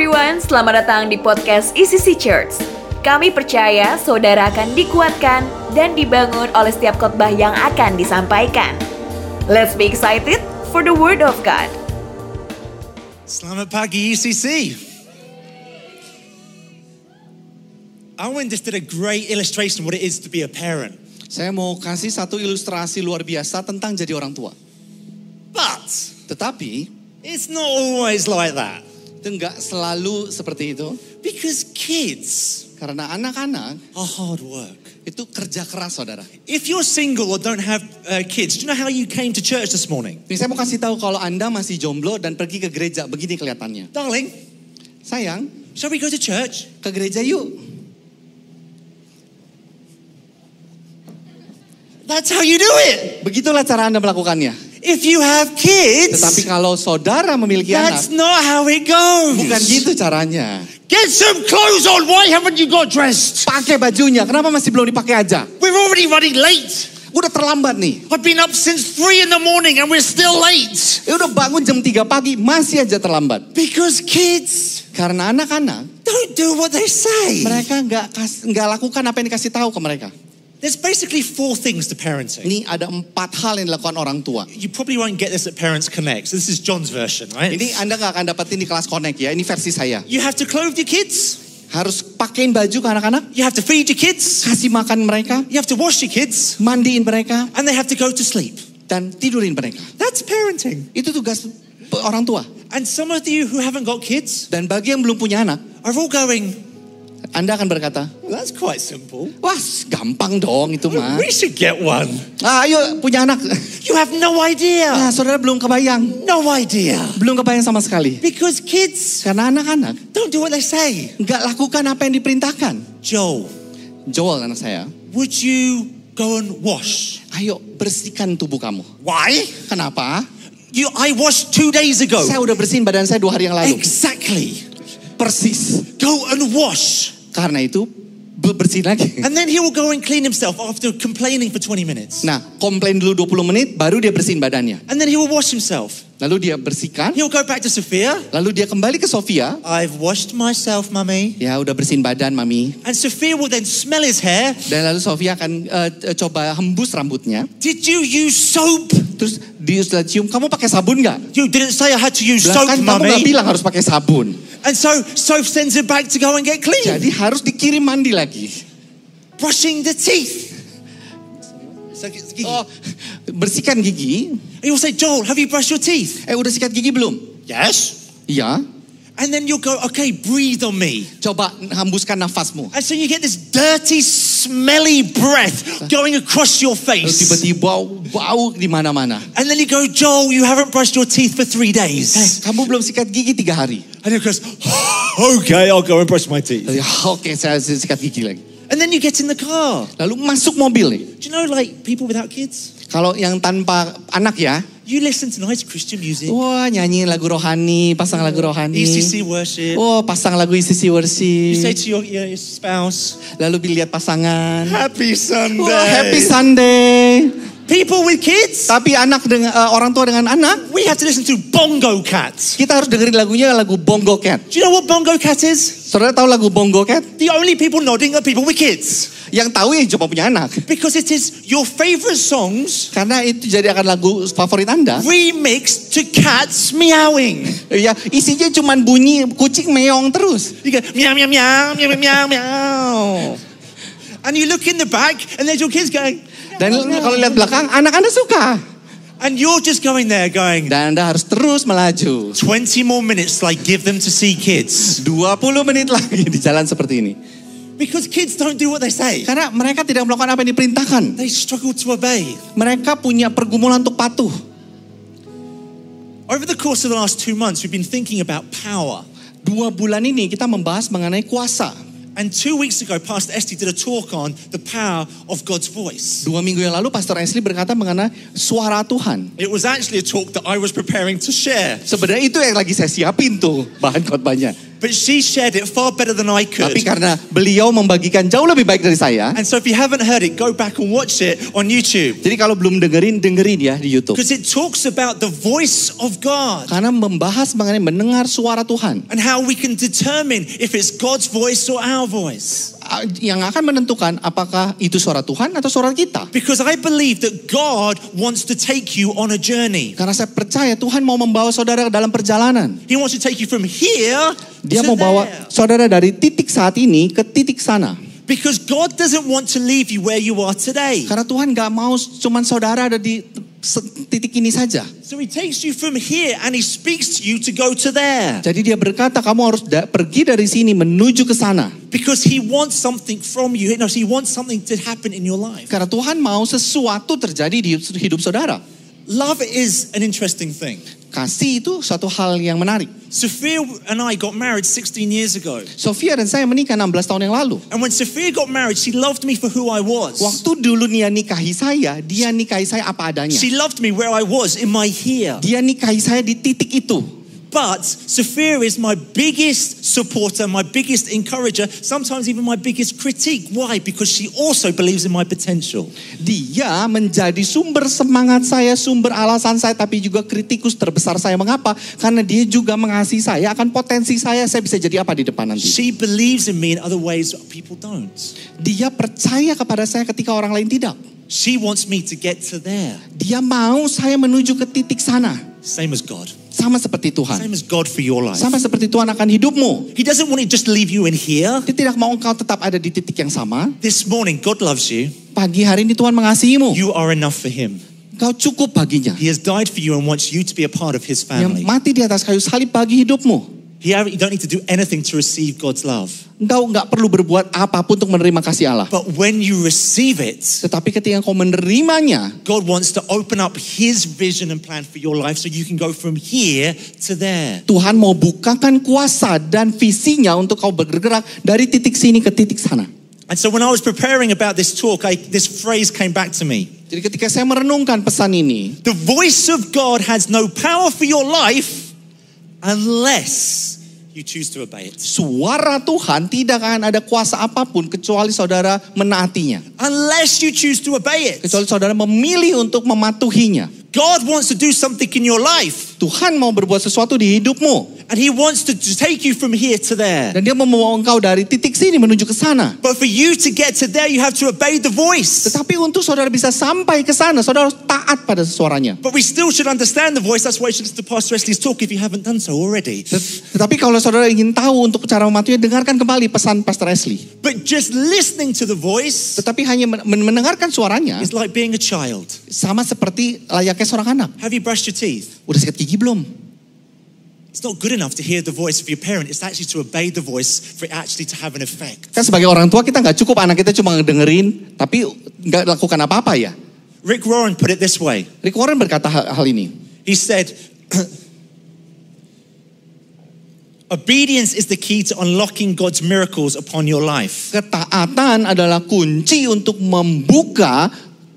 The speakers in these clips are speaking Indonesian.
everyone, selamat datang di podcast ECC Church. Kami percaya saudara akan dikuatkan dan dibangun oleh setiap khotbah yang akan disampaikan. Let's be excited for the Word of God. Selamat pagi UCC. Owen just did a great illustration of what it is to be a parent. Saya mau kasih satu ilustrasi luar biasa tentang jadi orang tua. But Tetapi it's not always like that. Itu nggak selalu seperti itu. Because kids Karena anak-anak hard work. itu kerja keras saudara. If you're single or don't have uh, kids, do you know how you came to church this morning? Nih saya mau kasih tahu kalau Anda masih jomblo dan pergi ke gereja, begini kelihatannya. Darling, Sayang, shall we go to church? ke gereja yuk. That's how you do it. Begitulah cara Anda melakukannya. If you have kids, Tetapi kalau saudara memiliki that's anak, not how it goes. bukan gitu caranya. Get some clothes on. Why haven't you got dressed? Pakai bajunya, kenapa masih belum dipakai aja? We're already running late. Udah terlambat nih. I've been up since three in the morning and we're still late. Ya udah bangun jam 3 pagi, masih aja terlambat. Because kids Karena anak-anak, don't do what they say. mereka nggak nggak lakukan apa yang dikasih tahu ke mereka. There's basically four things to parenting. Ini ada empat hal yang dilakukan orang tua. You probably won't get this at Parents Connect. So this is John's version, right? Ini Anda nggak akan dapetin di kelas connect ya. Ini versi saya. You have to clothe your kids. Harus pakein baju ke anak-anak, You have to feed your kids. kasih makan mereka, You have to wash your kids. mandiin mereka, And they have to go to sleep. dan tidurin mereka. That's parenting. Itu tugas orang tua. And some of you who haven't got kids Dan bagi yang belum punya anak, are all going, Anda akan berkata, that's quite simple. wah gampang dong itu mah. We should get one. Ah, ayo punya anak. You have no idea. Ah, saudara belum kebayang, No idea. belum kebayang sama sekali. Because kids Karena anak-anak don't do what they say. nggak lakukan apa yang diperintahkan. Joel, Joel anak saya, would you go and wash? ayo bersihkan tubuh kamu. Why? Kenapa? You, I washed two days ago. Saya udah bersihin badan saya dua hari yang lalu. Exactly. Persis. Go and wash. Karena itu be- bersihin lagi. And then he will go and clean himself after complaining for 20 minutes. Nah, komplain dulu 20 menit, baru dia bersihin badannya. And then he will wash himself. Lalu dia bersihkan, He'll go back to Sophia. lalu dia kembali ke Sofia. I've washed myself, mummy. Ya udah bersihin badan, mami. And Sophia will then smell his hair. Dan lalu Sofia akan eh, coba hembus rambutnya. Did you use soap? Terus dia sudah cium, kamu pakai sabun nggak? You didn't say I had to use Bilang soap, kan kamu nggak bilang harus pakai sabun. And so Soph sends him back to go and get clean. Jadi harus dikirim mandi lagi. Brushing the teeth. Gigi. Oh, bersihkan gigi. He will say, Joel, have you brushed your teeth? Eh udah sikat gigi belum? Yes. Iya. And then you'll go, okay, breathe on me. Coba hembuskan nafasmu. And so you get this dirty, smelly breath going across your face. tiba-tiba bau, di mana-mana. And then you go, Joel, you haven't brushed your teeth for three Eh, days. kamu belum sikat gigi tiga hari. And he goes, okay, I'll go and brush my teeth. Oke, saya sikat gigi lagi. And then you get in the car. Lalu masuk mobil nih. Do you know, like, people without kids? Kalau yang tanpa anak ya, You listen to nice Christian music, wah nyanyi lagu rohani, pasang lagu rohani. ECC worship. Oh, pasang lagu ICC You say worship. to your, your spouse, Lalu lihat pasangan. Happy Sunday. Wah, happy Sunday. People with kids, Tapi anak dengan eh, orang tua dengan anak, we have to listen to Bongo Cats. kita harus dengerin lagunya lagu Bongo Cat. Do you know what Bongo Cat is? Saudara tahu lagu Bongo Cat? The only people nodding are people with kids. Yang tahu ya cuma punya anak. Because it is your favorite songs Karena itu jadi akan lagu favorit Anda. remixed to cats meowing. Ya, isinya cuma bunyi kucing meong terus. You go meow meow meow meow meow meow. And you look in the back and there's your kids going. Dan kalau lihat belakang, anak Anda suka. And you're just going there going, Dan Anda harus terus melaju. 20 more minutes like give them to see kids. 20 menit lagi di jalan seperti ini. Because kids don't do what they say. Karena mereka tidak melakukan apa yang diperintahkan. They struggle to obey. Mereka punya pergumulan untuk patuh. Over the course of the last two months, we've been thinking about power. Dua bulan ini kita membahas mengenai kuasa. And two weeks ago, Pastor Esty did a talk on the power of God's voice. Dua minggu yang lalu Pastor Ashley berkata mengenai suara Tuhan. It was actually a talk that I was preparing to share. Sebenarnya itu yang lagi saya siapin tuh bahan khotbahnya. But she shared it far better than I could. Tapi karena beliau membagikan jauh lebih baik dari saya. And so if you haven't heard it, go back and watch it on YouTube. Jadi kalau belum dengerin, dengerin ya di YouTube. Because it talks about the voice of God Karena membahas mengenai mendengar suara Tuhan. and how we can determine if it's God's voice or our voice. Yang akan menentukan apakah itu suara Tuhan atau suara kita. Because I believe that God wants to take you on a journey. Karena saya percaya Tuhan mau membawa saudara dalam perjalanan. He wants to take you from here Dia mau bawa saudara dari titik saat ini ke titik sana. Because God doesn't want to leave you where you are today. Karena Tuhan gak mau cuman saudara ada di titik ini saja. So he takes you from here and he speaks to you to go to there. Jadi dia berkata kamu harus da- pergi dari sini menuju ke sana. Because he wants something from you. No, he wants something to happen in your life. Karena Tuhan mau sesuatu terjadi di hidup saudara. Love is an interesting thing. Kasih itu suatu hal yang menarik. Sophia and I got married 16 years ago. Sofia dan saya menikah 16 tahun yang lalu. And when Sophia got married, she loved me for who I was. Waktu dulu dia nikahi saya, dia nikahi saya apa adanya. She loved me where I was in my here. Dia nikahi saya di titik itu. But Sophia is my biggest supporter, my biggest encourager, sometimes even my biggest critique. Why? Because she also believes in my potential. Dia menjadi sumber semangat saya, sumber alasan saya, tapi juga kritikus terbesar saya. Mengapa? Karena dia juga mengasihi saya akan potensi saya, saya bisa jadi apa di depan nanti. She believes in me in other ways people don't. Dia percaya kepada saya ketika orang lain tidak. She wants me to get to there, Dia mau saya menuju ke titik sana. same as God, Sama seperti Tuhan. same as God for your life. Sama seperti Tuhan akan hidupmu. He doesn't want to just leave you in here. Dia tidak mau engkau tetap ada di titik yang sama. This morning, God loves you. Pagi hari ini Tuhan mengasihimu. You are enough for Him. Engkau cukup baginya. He has died for you and wants you to be a part of His Yang family. mati di atas kayu salib bagi hidupmu. You don't need to do anything to receive God's love. Engkau nggak perlu berbuat apa pun untuk menerima kasih Allah. But when you receive it, Tetapi ketika engkau menerimanya, God wants to open up His vision and plan for your life so you can go from here to there. Tuhan mau bukakan kuasa dan visinya untuk kau bergerak dari titik sini ke titik sana. And so when I was preparing about this talk, I, this phrase came back to me. Jadi ketika saya merenungkan pesan ini, The voice of God has no power for your life unless you choose to obey it. suara Tuhan tidak akan ada kuasa apa pun kecuali saudara menaatinya. Unless you choose to obey it. Kecuali saudara memilih untuk mematuhinya. God wants to do something in your life. Tuhan mau berbuat sesuatu di hidupmu. And He wants to, take you from here to there. Dan dia mau membawa engkau dari titik sini menuju ke sana. But for you to get to there, you have to obey the voice. Tetapi untuk saudara bisa sampai ke sana, saudara harus taat pada suaranya. But we still should understand the voice. That's why you should listen to Pastor Wesley's talk if you haven't done so already. Tet- Tetapi kalau saudara ingin tahu untuk cara mematuhinya, dengarkan kembali pesan Pastor Ashley. But just listening to the voice Tetapi hanya men- men- mendengarkan suaranya, is like being a child. sama seperti layaknya seorang anak. Have you brushed your teeth? Udah sikat gigi belum? It's not good enough to hear the voice of your parent. It's actually to obey the voice for it actually to have an effect. Kan sebagai orang tua kita nggak cukup anak kita cuma ngedengerin, tapi nggak lakukan apa-apa ya. Rick Warren put it this way. Rick Warren berkata hal, hal ini. He said, Obedience is the key to unlocking God's miracles upon your life. Ketaatan adalah kunci untuk membuka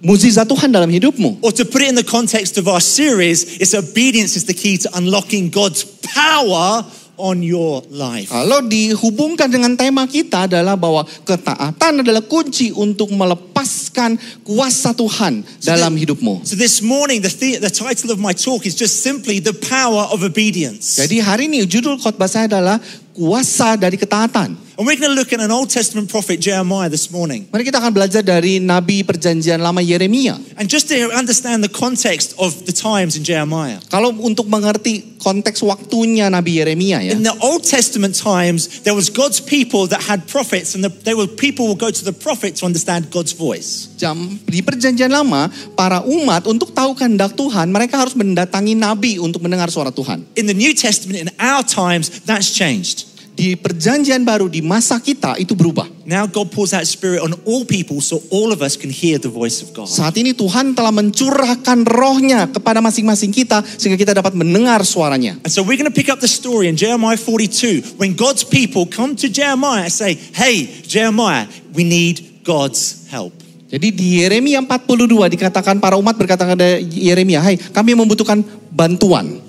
mukjizat Tuhan dalam hidupmu. Or to put it in the context of our series, it's obedience is the key to unlocking God's power on your life. Kalau dihubungkan dengan tema kita adalah bahwa ketaatan adalah kunci untuk melepaskan kuasa Tuhan dalam hidupmu. So this morning, the, the, the title of my talk is just simply the power of obedience. Jadi hari ini judul khotbah saya adalah kuasa dari ketaatan. And we're going to look at an Old Testament prophet, Jeremiah, this morning. Mari kita akan belajar dari Nabi Perjanjian Lama Yeremia. And just to understand the context of the times in Jeremiah. Kalau untuk mengerti konteks waktunya Nabi Yeremia ya. In the Old Testament times, there was God's people that had prophets, and the, they were people would go to the prophet to understand God's voice. Jam di Perjanjian Lama para umat untuk tahu kehendak Tuhan mereka harus mendatangi nabi untuk mendengar suara Tuhan. In the New Testament, in our times, that's changed. Di Perjanjian Baru di masa kita itu berubah. Now God pours out Spirit on all people, so all of us can hear the voice of God. Saat ini Tuhan telah mencurahkan rohnya kepada masing-masing kita sehingga kita dapat mendengar suaranya. And so we're going to pick up the story in Jeremiah 42 when God's people come to Jeremiah and say, Hey, Jeremiah, we need God's help. Jadi di Yeremia 42 dikatakan para umat berkata kepada Yeremia, "Hai, kami membutuhkan bantuan."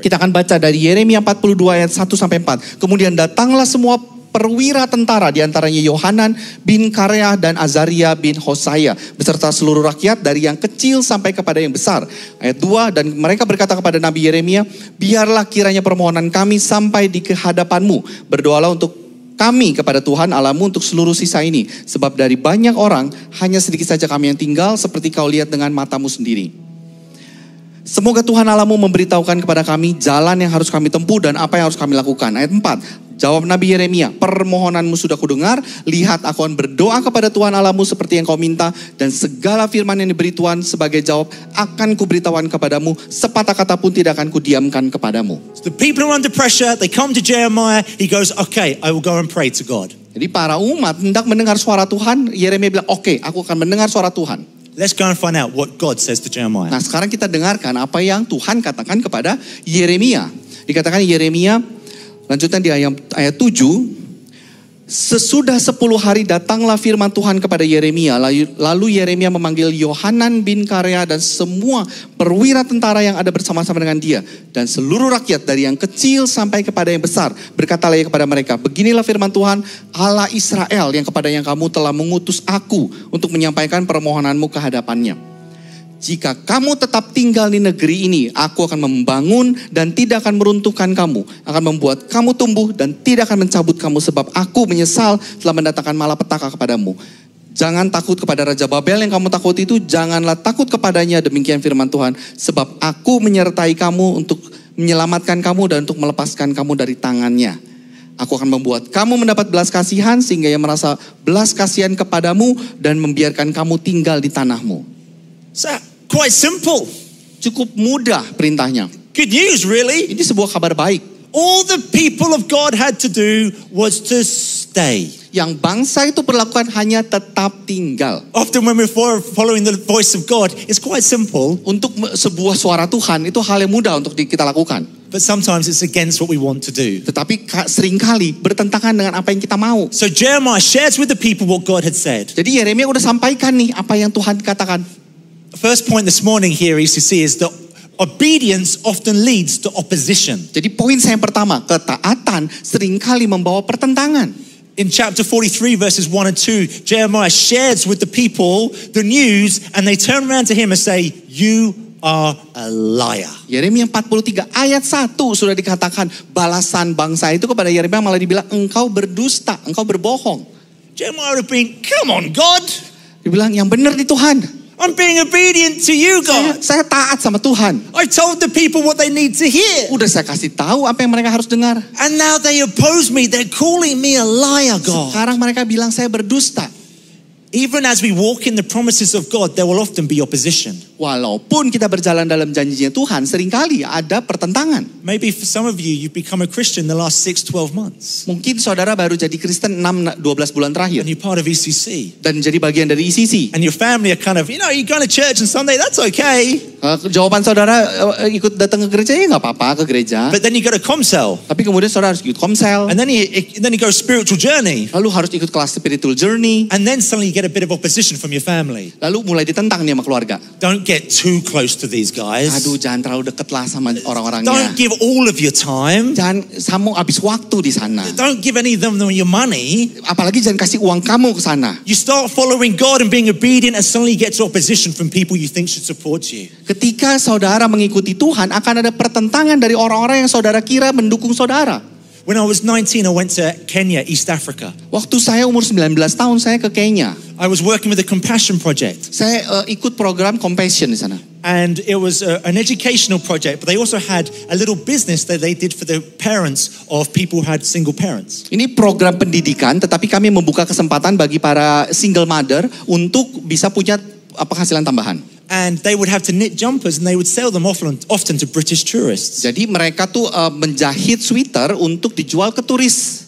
Kita akan baca dari Yeremia 42 ayat 1 sampai 4. Kemudian datanglah semua perwira tentara di antaranya Yohanan bin Kareah dan Azaria bin Hosaya beserta seluruh rakyat dari yang kecil sampai kepada yang besar. Ayat 2 dan mereka berkata kepada Nabi Yeremia, "Biarlah kiranya permohonan kami sampai di kehadapanmu. Berdoalah untuk kami kepada Tuhan Allahmu untuk seluruh sisa ini. Sebab dari banyak orang hanya sedikit saja kami yang tinggal seperti kau lihat dengan matamu sendiri. Semoga Tuhan Allahmu memberitahukan kepada kami jalan yang harus kami tempuh dan apa yang harus kami lakukan. Ayat 4. Jawab Nabi Yeremia, permohonanmu sudah kudengar, lihat aku akan berdoa kepada Tuhan Allahmu seperti yang kau minta, dan segala firman yang diberi Tuhan sebagai jawab akan kuberitahukan kepadamu, sepatah kata pun tidak akan kudiamkan kepadamu. The people are under pressure. They come to Jeremiah. He goes, Okay, I will go and pray to God. Jadi para umat hendak mendengar suara Tuhan, Yeremia bilang, oke aku akan mendengar suara Tuhan. Let's go and find out what God says to Jeremiah. Nah sekarang kita dengarkan apa yang Tuhan katakan kepada Yeremia. Dikatakan Yeremia, lanjutan di ayat, ayat 7, Sesudah 10 hari datanglah firman Tuhan kepada Yeremia. Lalu, Yeremia memanggil Yohanan bin Karea dan semua perwira tentara yang ada bersama-sama dengan dia. Dan seluruh rakyat dari yang kecil sampai kepada yang besar. Berkatalah ia kepada mereka, beginilah firman Tuhan Allah Israel yang kepada yang kamu telah mengutus aku untuk menyampaikan permohonanmu ke hadapannya. Jika kamu tetap tinggal di negeri ini, aku akan membangun dan tidak akan meruntuhkan kamu. Akan membuat kamu tumbuh dan tidak akan mencabut kamu sebab aku menyesal telah mendatangkan malapetaka kepadamu. Jangan takut kepada Raja Babel yang kamu takut itu, janganlah takut kepadanya demikian firman Tuhan. Sebab aku menyertai kamu untuk menyelamatkan kamu dan untuk melepaskan kamu dari tangannya. Aku akan membuat kamu mendapat belas kasihan sehingga ia merasa belas kasihan kepadamu dan membiarkan kamu tinggal di tanahmu. So, quite simple. Cukup mudah perintahnya. Good news, really. Ini sebuah kabar baik. All the people of God had to do was to stay. Yang bangsa itu perlakukan hanya tetap tinggal. Often, when we're fo- following the voice of God, it's quite simple, Untuk sebuah suara Tuhan itu hal yang mudah untuk kita lakukan. but sometimes it's against what we want to do. Tetapi ka- sering kali bertentangan dengan apa yang kita mau. So, Jeremiah shares with the people what God had said. Jadi Yeremia udah sampaikan nih apa yang Tuhan katakan. First point this morning here, ECC, is that obedience often leads to opposition. Jadi poin saya yang pertama, ketaatan sering kali membawa pertentangan. In chapter 43, verses 1 and 2, Jeremiah shares with the people the news, and they turn around to him and say, You are a liar. Yeremia 43 ayat 1 sudah dikatakan balasan bangsa itu kepada Yeremia malah dibilang engkau berdusta, engkau berbohong. Jeremiah would have been, Come on, God. Dibilang yang benar di Tuhan. I'm being obedient to you, Saya, God. saya taat sama Tuhan. I told the people what they need to hear. Udah saya kasih tahu apa yang mereka harus dengar. And now they oppose me. They're calling me a liar, God. Sekarang mereka bilang saya berdusta. Even as we walk in the promises of God, there will often be opposition. Walaupun kita berjalan dalam janjinya Tuhan, sering kali ada pertentangan. Maybe for some of you, you've become a Christian the last 6, 12 months. Mungkin saudara baru jadi Kristen 6 12 bulan terakhir And you're part of ECC. dan jadi bagian dari ICC. And your family are kind of, you know, you're going to church on Sunday, that's okay. Eh, jawaban saudara eh, ikut datang ke gereja ya nggak apa-apa ke gereja. But then you go to Comcel. Tapi kemudian saudara harus ikut komsel, And then you, then you go spiritual journey. lalu harus ikut kelas spiritual journey, And then suddenly you get a bit of opposition from your family. lalu mulai ditentang nih sama keluarga. Don't get too close to these guys. Aduh jangan terlalu deket lah sama orang-orangnya. Don't give all of your time. Jangan kamu habis waktu di sana. Don't give any of them your money. Apalagi jangan kasih uang kamu ke sana. You start following God and being obedient, and suddenly you get to opposition from people you think should support you. Ketika saudara mengikuti Tuhan akan ada pertentangan dari orang-orang yang saudara kira mendukung saudara. When I was 19, I went to Kenya, East Africa. Waktu saya umur 19 tahun saya ke Kenya. I was working with the Compassion Project, Saya eh, ikut program Compassion di sana. and it was uh, an educational project, but they also had a little business that they did for the parents of people who had single parents. Ini program pendidikan tetapi kami membuka kesempatan bagi para single mother untuk bisa punya eh, penghasilan tambahan. And they would have to knit jumpers and they would sell them often, often to British tourists. Jadi mereka tuh eh, menjahit sweater untuk dijual ke turis.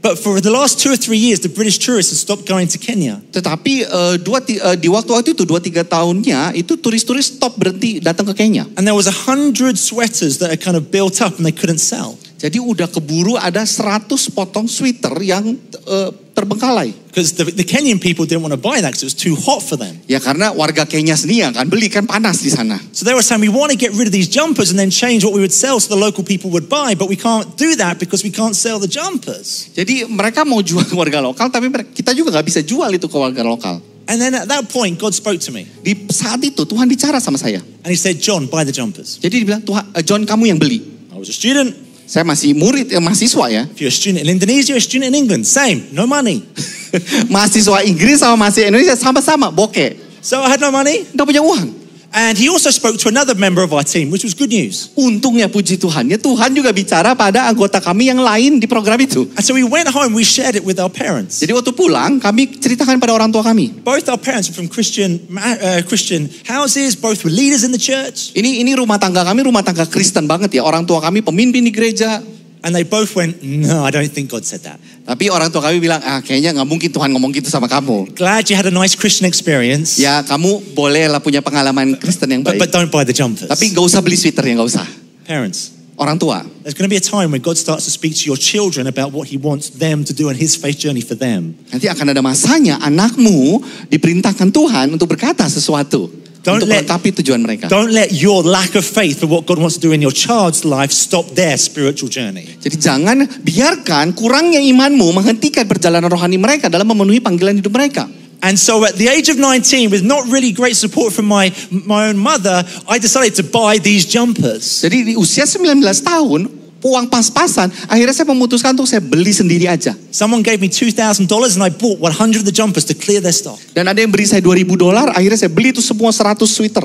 But for the last two or three years, the British tourists had stopped going to Kenya. Tetapi eh, dua eh, di waktu-waktu itu dua tiga tahunnya itu turis-turis stop berhenti datang ke Kenya. And there was a hundred sweaters that had kind of built up and they couldn't sell. Jadi udah keburu ada 100 potong sweater yang eh, terbengkalai. because the, the Kenyan people didn't want to buy that because it was too hot for them. Ya karena warga Kenya sendiri akan beli kan panas di sana. So they were saying, we want to get rid of these jumpers and then change what we would sell so the local people would buy, but we can't do that because we can't sell the jumpers. Jadi mereka mau jual ke warga lokal, tapi kita juga nggak bisa jual itu ke warga lokal. And then at that point, God spoke to me Di saat itu Tuhan bicara sama saya. and He said, John, buy the jumpers. Jadi dibilang Tuhan, eh, John kamu yang beli. I was a student. Saya masih murid, eh, mahasiswa ya. If you're a student in Indonesia, a student in England, same, no money. mahasiswa Inggris sama mahasiswa Indonesia sama-sama bokeh. So I had no money. Nggak punya uang. And he also spoke to another member of our team, which was good news. Untungnya puji Tuhan, ya Tuhan juga bicara pada anggota kami yang lain di program itu. And so we went home, we shared it with our parents. Jadi waktu pulang, kami ceritakan pada orang tua kami. Both our parents were from Christian, uh, Christian houses, both were leaders in the church. Ini ini rumah tangga kami rumah tangga Kristen banget ya. Orang tua kami pemimpin di gereja. And they both went, No, I don't think God said that. Tapi orang tua kami bilang, ah kayaknya nggak mungkin Tuhan ngomong gitu sama kamu. Glad you had a nice Christian experience, Ya kamu boleh lah punya pengalaman Kristen yang but, baik. but don't buy the jumpers. Tapi nggak usah beli sweater ya nggak usah. Parents, Orang tua. there's going to be a time when God starts to speak to your children about what He wants them to do in His faith journey for them. Nanti akan ada masanya anakmu diperintahkan Tuhan untuk berkata sesuatu. Don't untuk let- melengkapi tujuan mereka. Don't let your lack of faith for what God wants to do in your child's life stop their spiritual journey. Jadi jangan biarkan kurangnya imanmu menghentikan perjalanan rohani mereka dalam memenuhi panggilan hidup mereka. And so at the age of 19, with not really great support from my, my own mother, I decided to buy these jumpers. Jadi di usia 19 tahun, uang pas-pasan, akhirnya saya memutuskan untuk saya beli sendiri aja. Someone gave me $2,000 and I bought 100 of the jumpers to clear their stock. Dan ada yang beri saya 2000 dolar, akhirnya saya beli itu semua 100 sweater.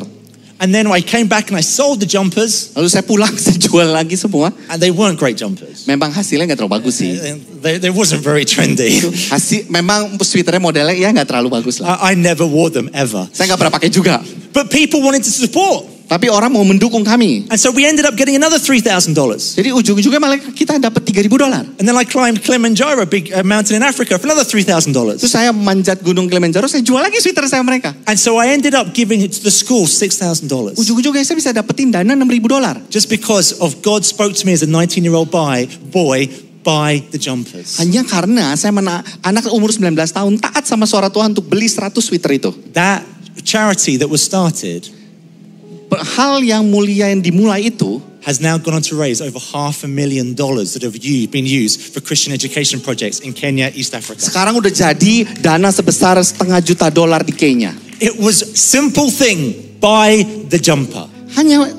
And then I came back and I sold the jumpers Lalu saya pulang, saya jual lagi semua. and they weren't great jumpers. Memang hasilnya nggak terlalu bagus sih. They, they wasn't very trendy. Hasil, memang sweaternya modelnya ya nggak terlalu bagus lah. I, I never wore them ever. Saya nggak pernah pakai juga. But people wanted to support. Tapi orang mau mendukung kami. And so we ended up getting another $3,000. Jadi ujung-ujungnya malah kita dapat 3000 dolar. And then I climbed Kilimanjaro, a big uh, mountain in Africa, for another $3,000. Terus saya manjat gunung Kilimanjaro, saya jual lagi sweater saya mereka. And so I ended up giving it to the school $6,000. Ujung-ujungnya saya bisa dapetin dana 6000 dolar. Just because of God spoke to me as a 19 year old boy, boy, buy the jumpers. Hanya karena saya mena anak umur 19 tahun taat sama suara Tuhan untuk beli 100 sweater itu. That charity that was started Hal yang mulia yang dimulai itu has now gone on to raise over half a million dollars that have been used for Christian education projects in Kenya, East Africa. sekarang udah jadi dana sebesar setengah juta dolar di Kenya. It was simple thing, buy the jumper. Hanya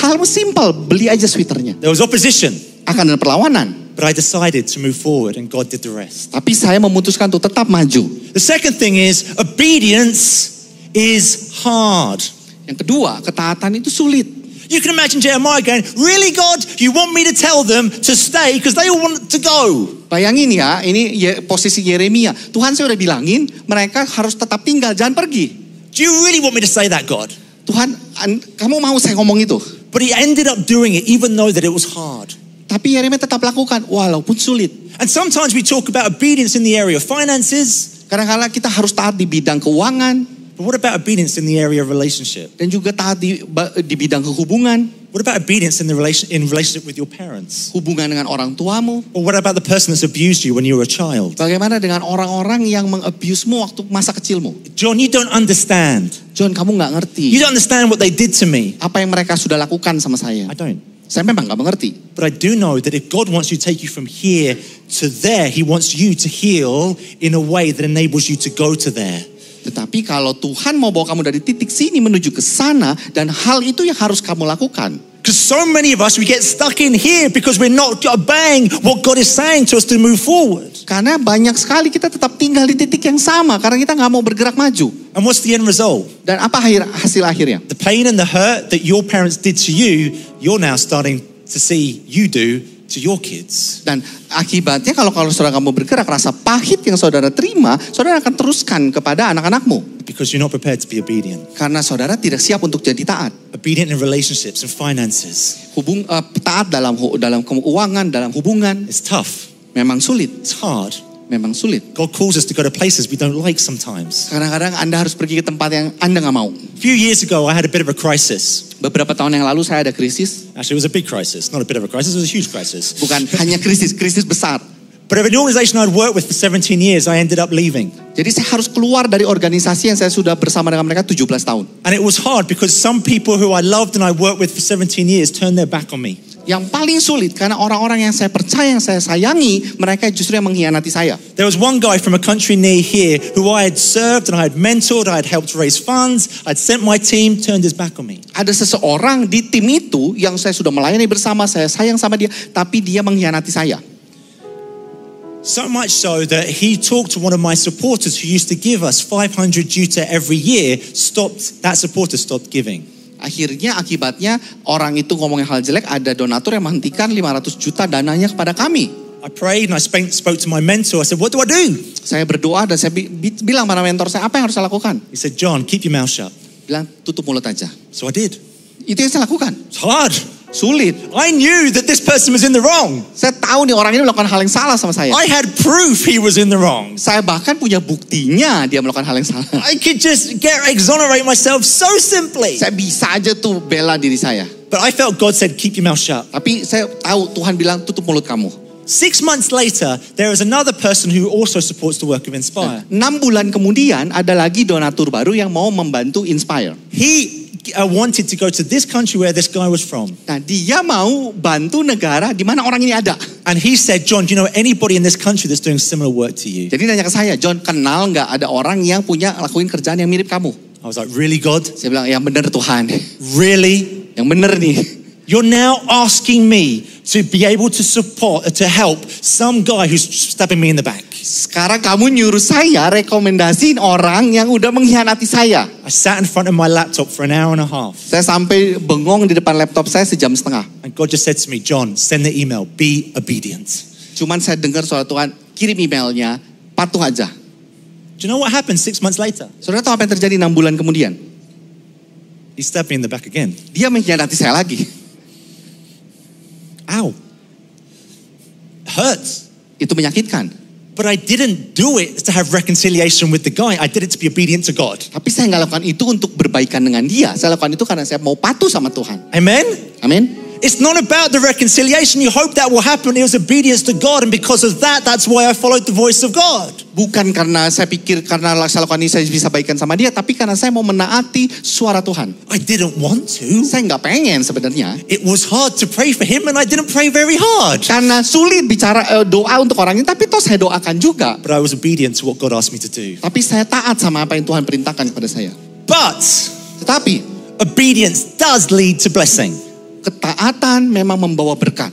hal simpel, beli aja sweaternya. There was opposition, Akan ada perlawanan. but I decided to move forward and God did the rest. Tapi saya memutuskan untuk tetap maju. The second thing is obedience is hard. Yang kedua, ketaatan itu sulit. You can imagine Jeremiah going, Really, God, you want me to tell them to stay because they all want to go? Bayangin ya, ini posisi Yeremia. Tuhan saya udah bilangin, mereka harus tetap tinggal, jangan pergi. Do you really want me to say that, God? Tuhan, an- kamu mau saya ngomong itu? But he ended up doing it even though that it was hard. Tapi Yeremia tetap lakukan, walaupun sulit. And sometimes we talk about obedience in the area of finances, Kadang-kadang kita harus taat di bidang keuangan, but what about obedience in the area of relationship? dan juga taat di, di bidang kehubungan, What about obedience in the relation in relationship with your parents? hubungan dengan orang tuamu. Or what about the person that's abused you when you were a child? Bagaimana dengan orang-orang yang mengabusemu waktu masa kecilmu? John, you don't understand. John, kamu nggak ngerti. You don't understand what they did to me. apa yang mereka sudah lakukan sama saya. I don't. Saya memang nggak mengerti. But I do know that if God wants you to take you from here to there, He wants you to heal in a way that enables you to go to there. Tetapi kalau Tuhan mau bawa kamu dari titik sini menuju ke sana dan hal itu yang harus kamu lakukan. Because so many of us, we get stuck in here because we're not obeying what God is saying to us to move forward. Karena banyak sekali kita tetap tinggal di titik yang sama karena kita nggak mau bergerak maju. And what's the end result? Dan apa akhir hasil akhirnya? The pain and the hurt that your parents did to you, you're now starting to see you do to your kids. Dan akibatnya kalau kalau saudara kamu bergerak rasa pahit yang saudara terima, saudara akan teruskan kepada anak-anakmu. Because you're not prepared to be obedient. Karena saudara tidak siap untuk jadi taat. Obedient in relationships and finances. Hubung eh, taat dalam dalam keuangan, dalam hubungan It's tough. memang sulit, It's hard. Memang sulit. God calls us to go to places we don't like sometimes. Kadang-kadang Anda harus pergi ke tempat yang Anda nggak mau. A few years ago, I had a bit of a crisis. Beberapa tahun yang lalu saya ada krisis, Actually, it was a big crisis. Not a bit of a crisis, it was a huge crisis. bukan hanya krisis, krisis besar. But of an organization I'd worked with for 17 years, I ended up leaving. Jadi saya harus keluar dari organisasi yang saya sudah bersama dengan mereka 17 tahun. And it was hard because some people who I loved and I worked with for 17 years turned their back on me. Yang paling sulit karena orang-orang yang saya percaya, yang saya sayangi, mereka justru yang mengkhianati saya. There was one guy from a country near here who I had served and I had mentored, I had helped raise funds, I'd sent my team, turned his back on me. Ada seseorang di tim itu yang saya sudah melayani bersama, saya sayang sama dia, tapi dia mengkhianati saya. So much so that he talked to one of my supporters who used to give us 500 juta every year, stopped, that supporter stopped giving. Akhirnya akibatnya orang itu ngomongin hal jelek, ada donatur yang menghentikan 500 juta dananya kepada kami. I prayed and I spoke, spoke to my mentor. I said, What do I do? Saya berdoa dan saya bi- bilang pada mentor saya, apa yang harus saya lakukan? He said, John, keep your mouth shut. Bilang, tutup mulut aja. So I did. Itu yang saya lakukan. It's hard. Sulit. I knew that this person was in the wrong. Saya tahu nih orang ini melakukan hal yang salah sama saya. I had proof he was in the wrong. Saya bahkan punya buktinya dia melakukan hal yang salah. I could just get exonerate myself so simply. Saya bisa aja tuh bela diri saya. But I felt God said, keep your mouth shut. Tapi saya tahu Tuhan bilang tutup mulut kamu. Six months later, there is another person who also supports the work of Inspire. Enam bulan kemudian ada lagi donatur baru yang mau membantu Inspire. He uh, wanted to go to this country where this guy was from. Nah dia mau bantu negara di mana orang ini ada. And he said, John, do you know anybody in this country that's doing similar work to you? Jadi nanya ke saya, John kenal nggak ada orang yang punya lakuin kerjaan yang mirip kamu? I was like, really, God? Saya bilang yang bener Tuhan, Really? yang bener nih. You're now asking me to be able to support, to help some guy who's stabbing me in the back. Sekarang kamu nyuruh saya rekomendasiin orang yang udah mengkhianati saya. I sat in front of my laptop for an hour and a half. Saya sampai bengong di depan laptop saya sejam setengah. And God just said to me, John, send the email, be obedient. Cuman saya dengar suara Tuhan, kirim emailnya, patuh aja. Do you know what happened six months later? Saudara tahu apa yang terjadi enam bulan kemudian? He stabbed me in the back again. Dia mengkhianati saya lagi. Ow. Hurts. Itu menyakitkan. But I didn't do it to have reconciliation with the guy. I did it to be obedient to God. Tapi saya nggak lakukan itu untuk berbaikan dengan dia. Saya lakukan itu karena saya mau patuh sama Tuhan. Amen? Amin. It's not about the reconciliation. You hope that will happen. It was obedience to God. And because of that, that's why I followed the voice of God. Bukan karena saya pikir karena saya lakukan ini saya bisa baikan sama dia. Tapi karena saya mau menaati suara Tuhan. I didn't want to. Saya nggak pengen sebenarnya. It was hard to pray for him, and I didn't pray very hard. Karena sulit bicara eh, doa untuk orang ini. Tapi toh saya doakan juga. But I was obedient to what God asked me to do. Tapi saya taat sama apa yang Tuhan perintahkan kepada saya. But Tetapi obedience does lead to blessing. Ketaatan memang membawa berkat.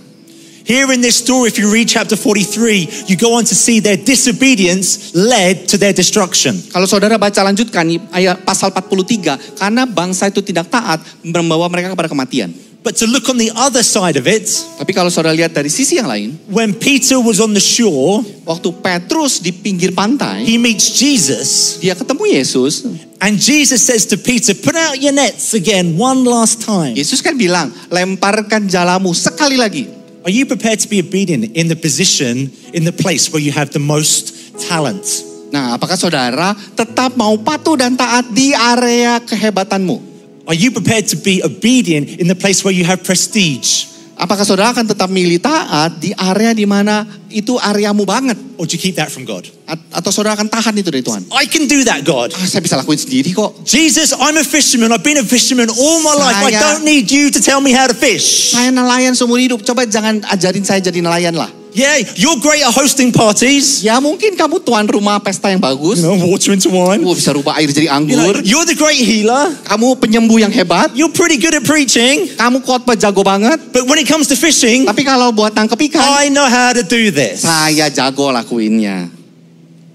Here in this story, if you read chapter 43, you go on to see their disobedience led to their destruction. Kalau saudara baca lanjutkan ayat pasal 43, karena bangsa itu tidak taat membawa mereka kepada kematian. But to look on the other side of it, Tapi kalau saudara lihat dari sisi yang lain, when Peter was on the shore, waktu Petrus di pinggir pantai, he meets Jesus, dia ketemu Yesus. and Jesus says to Peter, Put out your nets again, one last time. Yesus kan bilang, lemparkan jalamu sekali lagi. Are you prepared to be obedient in the position, in the place where you have the most talent? Nah, apakah saudara tetap mau patuh dan taat di area kehebatanmu? Are you prepared to be obedient in the place where you have prestige? Apakah saudara akan tetap milih taat di area di mana itu areamu banget? Or do you keep that from God? A- Atau saudara akan tahan itu dari Tuhan? I can do that, God. Ah, saya bisa lakuin sendiri kok. Jesus, I'm a fisherman. I've been a fisherman all my life. I Saya- don't need you to tell me how to fish. Saya nelayan seumur hidup. Coba jangan ajarin saya jadi nelayan lah. Yeah, you're great at hosting parties. Ya mungkin kamu tuan rumah pesta yang bagus. You know, water into wine. Kamu bisa rubah air jadi You know, anggur. you're the great healer. Kamu penyembuh yang hebat. You're pretty good at preaching. Kamu khotbah jago banget. But when it comes to fishing, Tapi kalau buat tangkep ikan, I know how to do this. saya jago lakuinnya.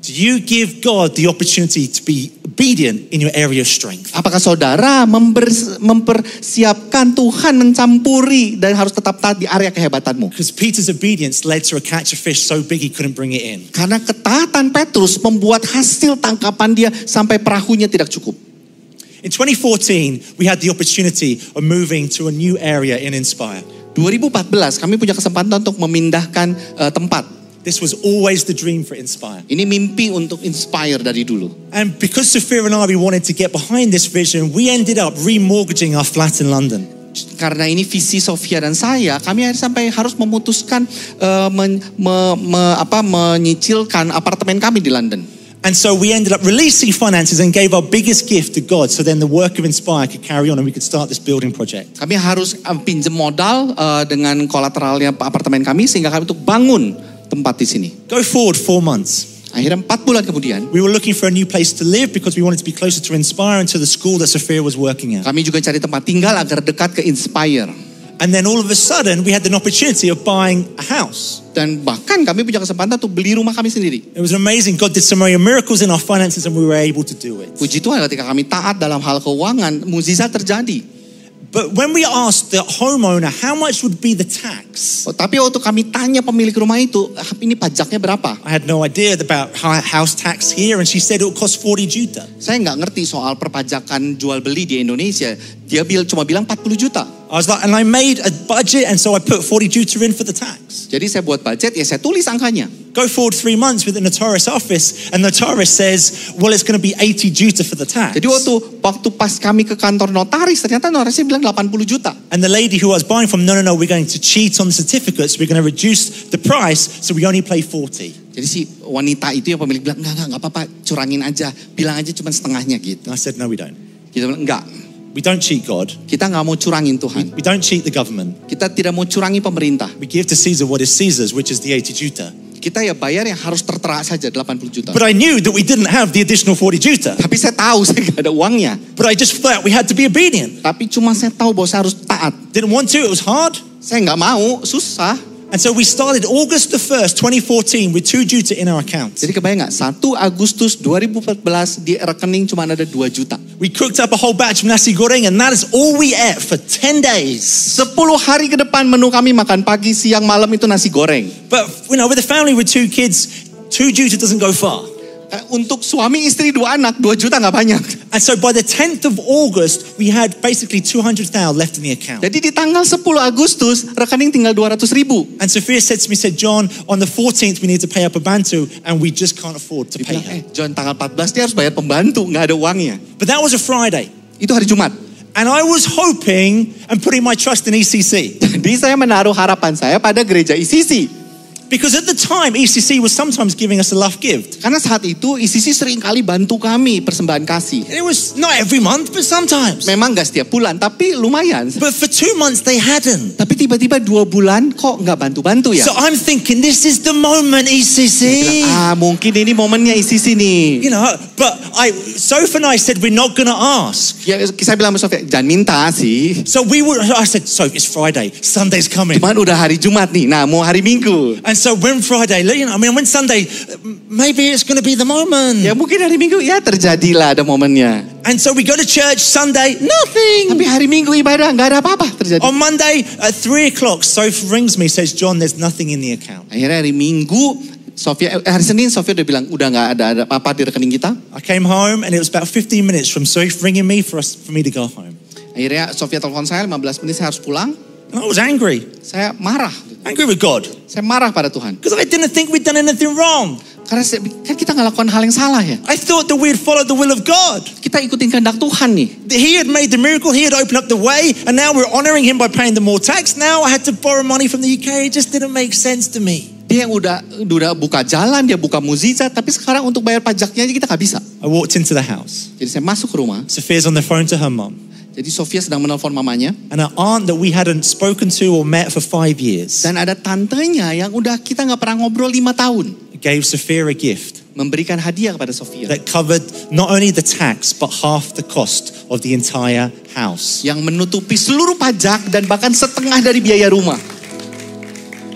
Do you give God the opportunity to be obedient in your area of strength? Apakah saudara member- mempersiapkan Tuhan mencampuri dan harus tetap taat di area kehebatanmu? Because Peter's obedience led to a catch of fish so big he couldn't bring it in. Karena ketaatan Petrus membuat hasil tangkapan dia sampai perahunya tidak cukup. In 2014, we had the opportunity of moving to a new area in Inspire. 2014 kami punya kesempatan untuk memindahkan eh, tempat. This was always the dream for Inspire. Ini mimpi untuk inspire dari dulu. And because Sophia and I we wanted to get behind this vision, we ended up remortgaging our flat in London. karena ini visi Sofia dan saya, kami sampai harus memutuskan eh, men- me- me- apa, menyicilkan apartemen kami di London. And so we ended up releasing finances and gave our biggest gift to God. So then the work of Inspire could carry on and we could start this building project. Kami harus eh, pinjam modal eh, dengan kolateralnya apartemen kami sehingga kami untuk bangun tempat di sini. Go forward four months. Akhirnya empat bulan kemudian, We were looking for a new place to live because we wanted to be closer to Inspire and to the school that Sophia was working at. kami juga cari tempat tinggal agar dekat ke Inspire. And then all of a sudden, we had an opportunity of buying a house. Dan bahkan kami punya kesempatan untuk beli rumah kami sendiri. It was amazing. God did some miracles in our finances and we were able to do it. Puji Tuhan ketika kami taat dalam hal keuangan, mukjizat terjadi. But when we asked the homeowner how much would be the tax, Oh, tapi waktu kami tanya pemilik rumah itu, "Ah, ini pajaknya berapa? I had no idea about house tax here, and she said it would cost 40 juta. Saya nggak ngerti soal perpajakan jual beli di Indonesia. Dia bil cuma bilang 40 juta. I was like, and I made a budget, and so I put 40 juta in for the tax. Jadi saya buat budget, ya saya tulis angkanya. Go forward three months with the notaris office, and the notaris says, well, it's going to be 80 juta for the tax. Jadi waktu waktu pas kami ke kantor notaris, ternyata notarisnya bilang 80 juta. And the lady who I was buying from, no, no, no, we're going to cheat on the certificates. We're going to reduce the price, so we only pay 40. Jadi si wanita itu yang pemilik bilang, enggak, enggak, enggak apa-apa, curangin aja. Bilang aja cuma setengahnya gitu. I said, no, we don't. Kita bilang, enggak, We don't cheat God. kita nggak mau curangin Tuhan. We don't cheat the government. Kita tidak mau curangi pemerintah. We give to Caesar what is Caesar's, which is the 80 juta. Kita ya bayar yang harus tertera saja 80 juta. But I knew that we didn't have the additional 40 juta. Tapi saya tahu saya nggak ada uangnya. But I just felt we had to be obedient. Tapi cuma saya tahu bahwa saya harus taat. Didn't want to, it was hard. Saya nggak mau, susah. And so we started August the 1st, 2014, with two juta in our account. Jadi kebayang nggak? 1 Agustus 2014 di rekening cuma ada 2 juta. We cooked up a whole batch of nasi goreng, and that is all we ate for 10 days. 10 hari ke depan menu kami makan pagi, siang, malam itu nasi goreng. But, you know, with a family with two kids, two juta doesn't go far. Eh, Untuk suami istri dua anak 2 juta nggak banyak. And so by the 10th of August, we had basically 200,000 left in the account. Jadi di tanggal 10 Agustus rekening tinggal 200 ribu. And Sophia said to me, said, John, on the 14th, we need to pay up a bantu, and we just can't afford to pay Dibilang, her. eh John tanggal 14 dia harus bayar pembantu, nggak ada uangnya. But that was a Friday. Itu hari Jumat. And I was hoping and putting my trust in ECC. Jadi saya menaruh harapan saya pada gereja ICC. Because at the time, ECC was sometimes giving us a love gift. Karena saat itu ICC sering kali bantu kami persembahan kasih. And it was not every month, but sometimes. Memang gak setiap bulan, tapi lumayan. But for two months, they hadn't. Tapi tiba-tiba dua bulan kok nggak bantu-bantu ya? So I'm thinking, this is the moment, Bilang, ECC. ah mungkin ini momennya ICC nih. You know, but I, Soph and I said, we're not to ask. Ya, saya bilang sama Sofia, jangan minta sih. So we were, I said, Soph, it's Friday. Sunday's coming. Cuman udah hari Jumat nih, nah mau hari Minggu. And so when Friday, you know, I mean, when Sunday, maybe it's going to be the moment. Ya mungkin hari Minggu, ya terjadilah ada momennya. And so we go to church Sunday, nothing. Tapi hari Minggu ibadah nggak ada apa-apa terjadi. On Monday at three o'clock, Soph rings me, says, John, there's nothing in the account. Akhirnya hari Minggu, Sofia, eh, hari Senin Sofia udah bilang udah nggak ada ada apa di rekening kita. I came home and it was about 15 minutes from Soph ringing me for us for me to go home. Akhirnya Sofia telepon saya 15 menit saya harus pulang. And I was angry, Saya marah, angry with God, saya marah pada Tuhan. because I didn't think we'd done anything wrong. Karena saya- kan kita nggak lakukan hal yang salah ya. I thought that we'd followed the will of God. Kita ikutin kehendak Tuhan nih. He had made the miracle, He had opened up the way, and now we're honoring Him by paying the more tax. Now I had to borrow money from the UK. It just didn't make sense to me. Dia yang udah udah buka jalan, dia buka mukjizat, tapi sekarang untuk bayar pajaknya aja kita nggak bisa. I walked into the house. Jadi saya masuk ke rumah. Sophia's on the phone to her mum, Jadi Sofia sedang menelpon mamanya and her aunt that we hadn't spoken to or met for five years dan ada tantenya yang udah kita nggak pernah ngobrol lima tahun gave Sophia a gift memberikan hadiah kepada Sofia that covered not only the tax but half the cost of the entire house. yang menutupi seluruh pajak dan bahkan setengah dari biaya rumah.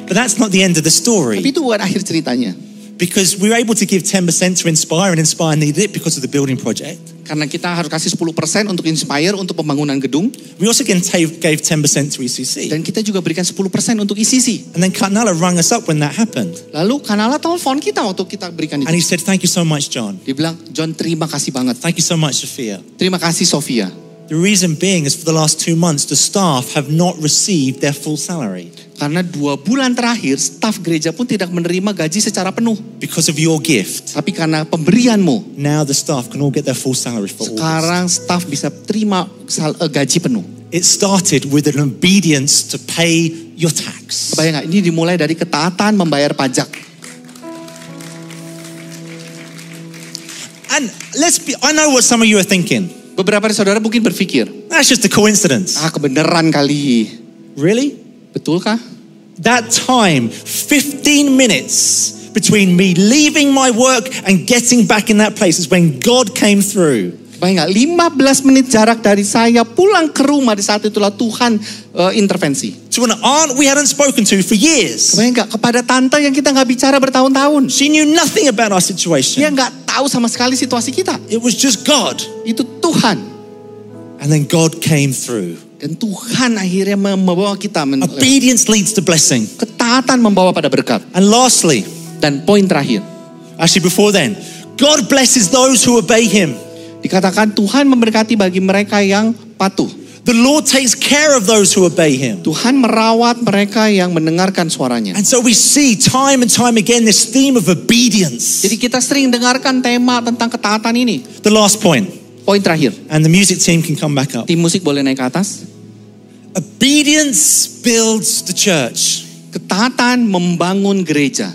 But that's not the end of the Tapi story itu bukan akhir ceritanya. Because we were able to give 10% to Inspire, and Inspire needed it because of the building project. Karena kita harus kasih 10% untuk Inspire untuk pembangunan gedung We also gave 10% to ECC. dan kita juga berikan 10% untuk ICC. And then Karnala rang us up when that happened. Lalu Kanala telepon kita waktu kita berikan And he itu. said, Thank you so much, John. Dia bilang, John terima kasih banget. Thank you so much, Sophia. Terima kasih Sofia. The reason being is for the last two months, the staff have not received their full salary Karena dua bulan terakhir staf gereja pun tidak menerima gaji secara penuh. because of your gift. Tapi karena pemberianmu, Now the staff can all get their full salary for August. sekarang staf bisa terima sal- eh, gaji penuh. It started with an obedience to pay your tax. Nggak? Ini dimulai dari ketaatan membayar pajak. And let's be, I know what some of you are thinking. Beberapa dari saudara mungkin berpikir, That's just a coincidence. ah kebenaran kali. Really? Betulkah? That time, 15 minutes between me leaving my work and getting back in that place is when God came through. Kebayang nggak? 15 menit jarak dari saya pulang ke rumah di saat itulah Tuhan eh, intervensi. To an aunt we hadn't spoken to for years. Nggak? Kepada tante yang kita nggak bicara bertahun-tahun. She knew nothing about our Dia situation. nggak tahu sama sekali situasi kita. It was just God. Itu Tuhan. And then God came through. Dan Tuhan akhirnya membawa kita Obedience leads to blessing. ketaatan membawa pada berkat. And lastly, Dan poin terakhir, actually before then, God blesses those who obey him. Dikatakan Tuhan memberkati bagi mereka yang patuh. The Lord takes care of those who obey him. Tuhan merawat mereka yang mendengarkan suaranya. And so we see time and time again this theme of obedience. Jadi kita sering dengarkan tema tentang ketaatan ini. The last point, Poin terakhir, and the music team can come back up. tim musik boleh naik ke atas. Obedience builds the church. Ketaatan membangun gereja.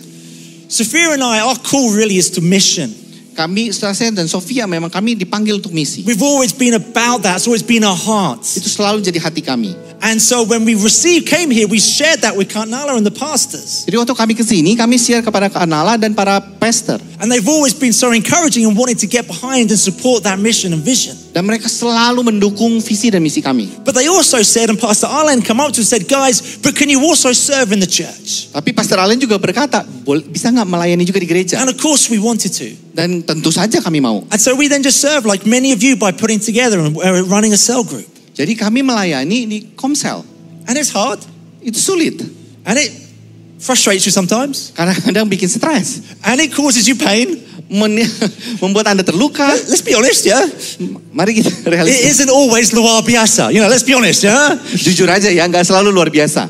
Sophia and I, our call really is to mission. Kami, saya dan Sofia memang kami dipanggil untuk misi. We've always been about that. It's always been our hearts. Itu selalu jadi hati kami. And so when we received, came here, we shared that with Karnala and the pastors. Jadi waktu kami ke sini, kami share kepada Kanala dan para pastor. And they've always been so encouraging and wanting to get behind and support that mission and vision. Dan mereka selalu mendukung visi dan misi kami. But they also said, and Pastor Arlen come up to and said, guys, but can you also serve in the church? Tapi Pastor Allen juga berkata, "Bol- bisa nggak melayani juga di gereja? And of course we wanted to. Dan tentu saja kami mau. And so we then just served like many of you by putting together and uh, running a cell group. Jadi kami melayani di Komsel. And it's hard. Itu sulit. And it frustrates you sometimes. Kadang-kadang bikin stres. And it causes you pain. Men- membuat Anda terluka. Let's be honest, yeah? Mari kita It realistis. isn't always luar biasa. You know, let's be honest, yeah? Jujur aja ya, nggak selalu luar biasa.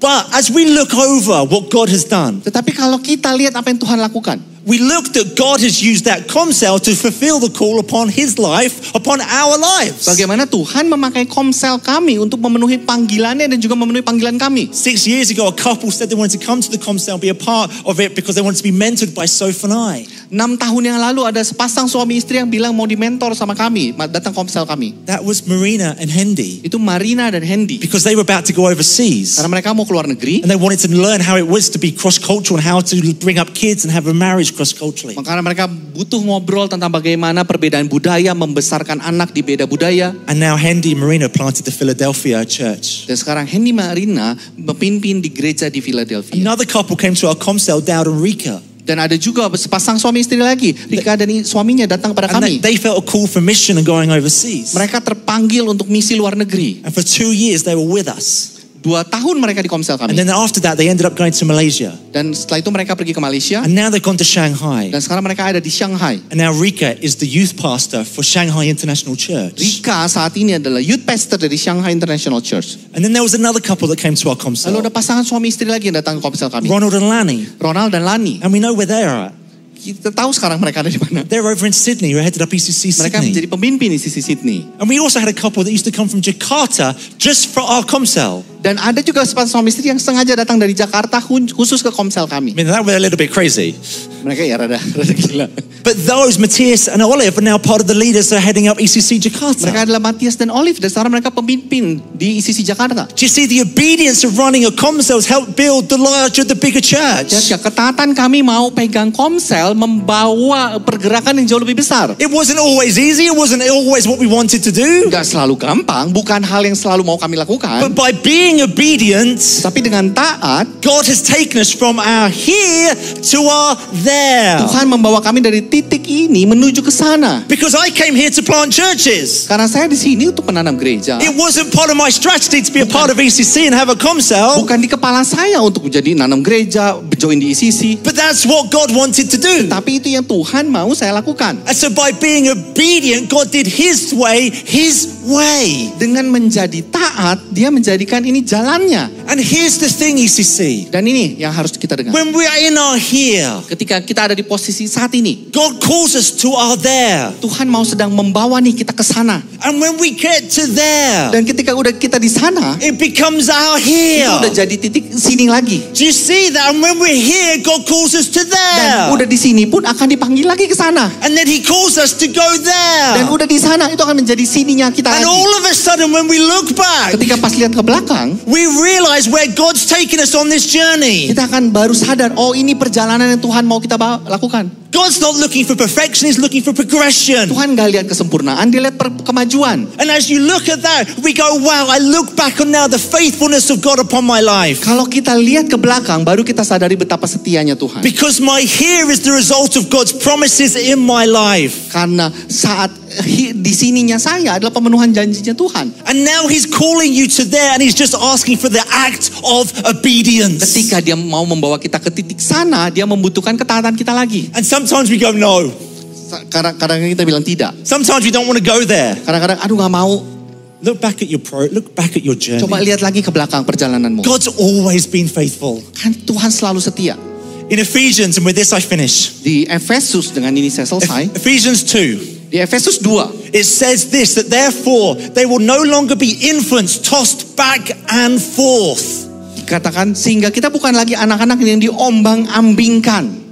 But as we look over what God has done, Tetapi kalau kita lihat apa yang Tuhan lakukan. We look that God has used that comcell to fulfill the call upon his life, upon our lives. Bagaimana Tuhan memakai Komsel kami untuk memenuhi panggilannya dan juga memenuhi panggilan kami. Six years ago, a couple said they wanted to come to the comcell and be a part of it because they wanted to be mentored by Soph and I. Enam tahun yang lalu ada sepasang suami istri yang bilang mau dimentor sama kami, datang Komsel kami. That was Marina and Hendy Itu Marina dan Hendy. because they were about to go overseas Karena mereka mau keluar negeri, and they wanted to learn how it was to be cross cultural and how to bring up kids and have a marriage cross culturally. Makanya mereka butuh ngobrol tentang bagaimana perbedaan budaya, membesarkan anak di beda budaya. And now Hendy Marina planted the Philadelphia church. Dan sekarang Hendy Marina memimpin di gereja di Philadelphia. Another couple came to our comcell, Dowd and Rika. Dan ada juga sepasang suami istri lagi. Rika dan suaminya datang kepada kami. they felt a call for mission and going overseas. Mereka terpanggil untuk misi luar negeri. And for two years, they were with us. Dua tahun mereka di komsel And then after that, they ended up going to Malaysia. Dan setelah itu mereka pergi ke Malaysia. And now they've gone to Shanghai. Dan sekarang mereka ada di Shanghai. And now Rika is the youth pastor for Shanghai International Church. Rika saat ini adalah youth pastor dari Shanghai International Church. And then there was another couple that came to our Lalu comcell, ada pasangan suami istri lagi yang datang ke komsel kami. Ronald and Lani. Ronald dan Lani. And we know where they are at. Kita tahu sekarang mereka ada di mana. They're over in Sydney, who headed up ECC Mereka Sydney. menjadi pemimpin di sisi Sydney. And we also had a couple that used to come from Jakarta just for our comcell. Dan ada juga sepasang suami istri yang sengaja datang dari Jakarta khusus ke komsel I kami. mean, that was a little bit crazy. Mereka ya rada, rada gila. But those, Matthias and Olive, are now part of the leaders that are heading up ECC Jakarta. Mereka adalah Matias dan Olive dan sekarang mereka pemimpin di ICC Jakarta. Do you see the obedience of running a comcell has helped build the larger, the bigger church? Ya, ketaatan kami mau pegang komsel membawa pergerakan yang jauh lebih besar. It wasn't always easy. It wasn't always what we wanted to do. Gak selalu gampang, bukan hal yang selalu mau kami lakukan. But by being obedient, Tapi dengan taat, God has taken us from our here to our there. Tuhan membawa kami dari titik ini menuju ke sana. Because I came here to plant churches. Karena saya di sini untuk menanam gereja. It wasn't part of my strategy to be a part of ECC and have a comcell. Bukan di kepala saya untuk menjadi nanam gereja, join di ICC. But that's what God wanted to do. Tapi itu yang Tuhan mau saya lakukan. And so by being obedient, God did His way, His way. Dengan menjadi taat, dia menjadikan ini jalannya. And here's the thing, ECC. Dan ini yang harus kita dengar. When we are in our here, Ketika kita ada di posisi saat ini, God calls us to our there. Tuhan mau sedang membawa nih kita ke sana. And when we get to there, Dan ketika udah kita di sana, it becomes our itu here. udah jadi titik sini lagi. Do you see that? And when we're here, God calls us to Dan there. udah di sini pun akan dipanggil lagi ke sana. And then He calls us to go Dan there. udah di sana itu akan menjadi sininya kita And lagi. all of a sudden, when we look back, Ketika pas lihat ke belakang, we realize where God's taken us on this journey. kita akan baru sadar, oh ini perjalanan yang Tuhan mau kita lakukan. God's not looking for perfection, He's looking for progression. Tuhan gak lihat kesempurnaan, dia lihat kemajuan. And as you look at that, we go, wow, I look back on now the faithfulness of God upon my life. Kalau kita lihat ke belakang, baru kita sadari betapa setianya Tuhan. Because my here is the result of God's promises in my life. Karena saat di sininya saya adalah pemenuhan janjinya Tuhan. And now He's calling you to there and He's just asking for the act of obedience. Ketika dia mau membawa kita ke titik sana, dia membutuhkan ketaatan kita lagi. And sometimes we go, no. Kadang-kadang kita bilang tidak. Sometimes we don't want to go there. Kadang-kadang, aduh gak mau. Look back at your pro, look back at your journey. Coba lihat lagi ke belakang perjalananmu. God's always been faithful. Kan Tuhan selalu setia. In Ephesians, and with this I finish. Di Efesus dengan ini saya selesai. Ephesians 2. Di Efesus 2. It says this that therefore they will no longer be influenced, tossed back and forth. Dikatakan sehingga kita bukan lagi anak-anak yang diombang-ambingkan.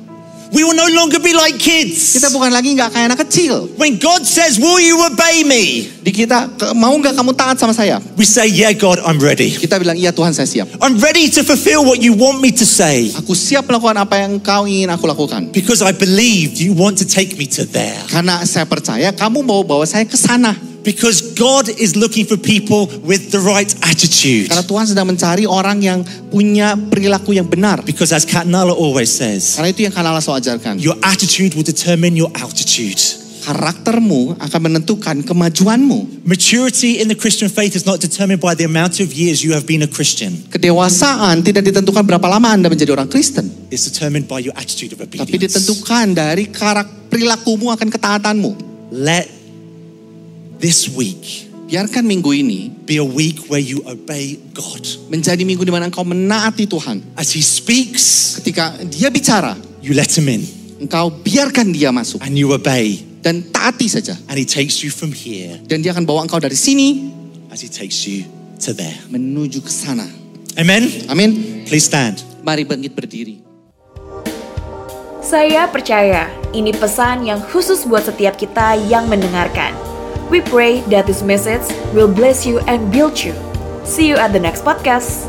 We will no longer be like kids. Kita bukan lagi nggak kayak anak kecil. When God says, Will you obey me? Di kita mau nggak kamu taat sama saya? We say, Yeah, God, I'm ready. Kita bilang iya Tuhan saya siap. I'm ready to fulfill what you want me to say Aku siap melakukan apa yang kau ingin aku lakukan. because I believe you want to take me to there. Karena saya percaya kamu mau bawa saya ke sana. Because God is looking for people with the right attitude. Karena Tuhan sedang mencari orang yang punya perilaku yang benar. Because as Kat Nala always says, Karena itu yang Kanala selalu ajarkan. your attitude will determine your altitude. Karaktermu akan menentukan kemajuanmu. Maturity in the Christian faith is not determined by the amount of years you have been a Christian. Kedewasaan tidak ditentukan berapa lama Anda menjadi orang Kristen. It's determined by your attitude of Tapi obedience. ditentukan dari karak perilakumu akan ketaatanmu. Let this week Biarkan minggu ini be a week where you obey God. menjadi minggu di mana engkau menaati Tuhan. As He speaks, Ketika dia bicara, you let Him in engkau biarkan dia masuk. and you obey. Dan taati saja. And He takes you from here Dan dia akan bawa engkau dari sini as He takes you to there. menuju ke sana. Amen? Amin. Please stand. Mari bangkit berdiri. Saya percaya ini pesan yang khusus buat setiap kita yang mendengarkan. We pray that this message will bless you and build you. See you at the next podcast.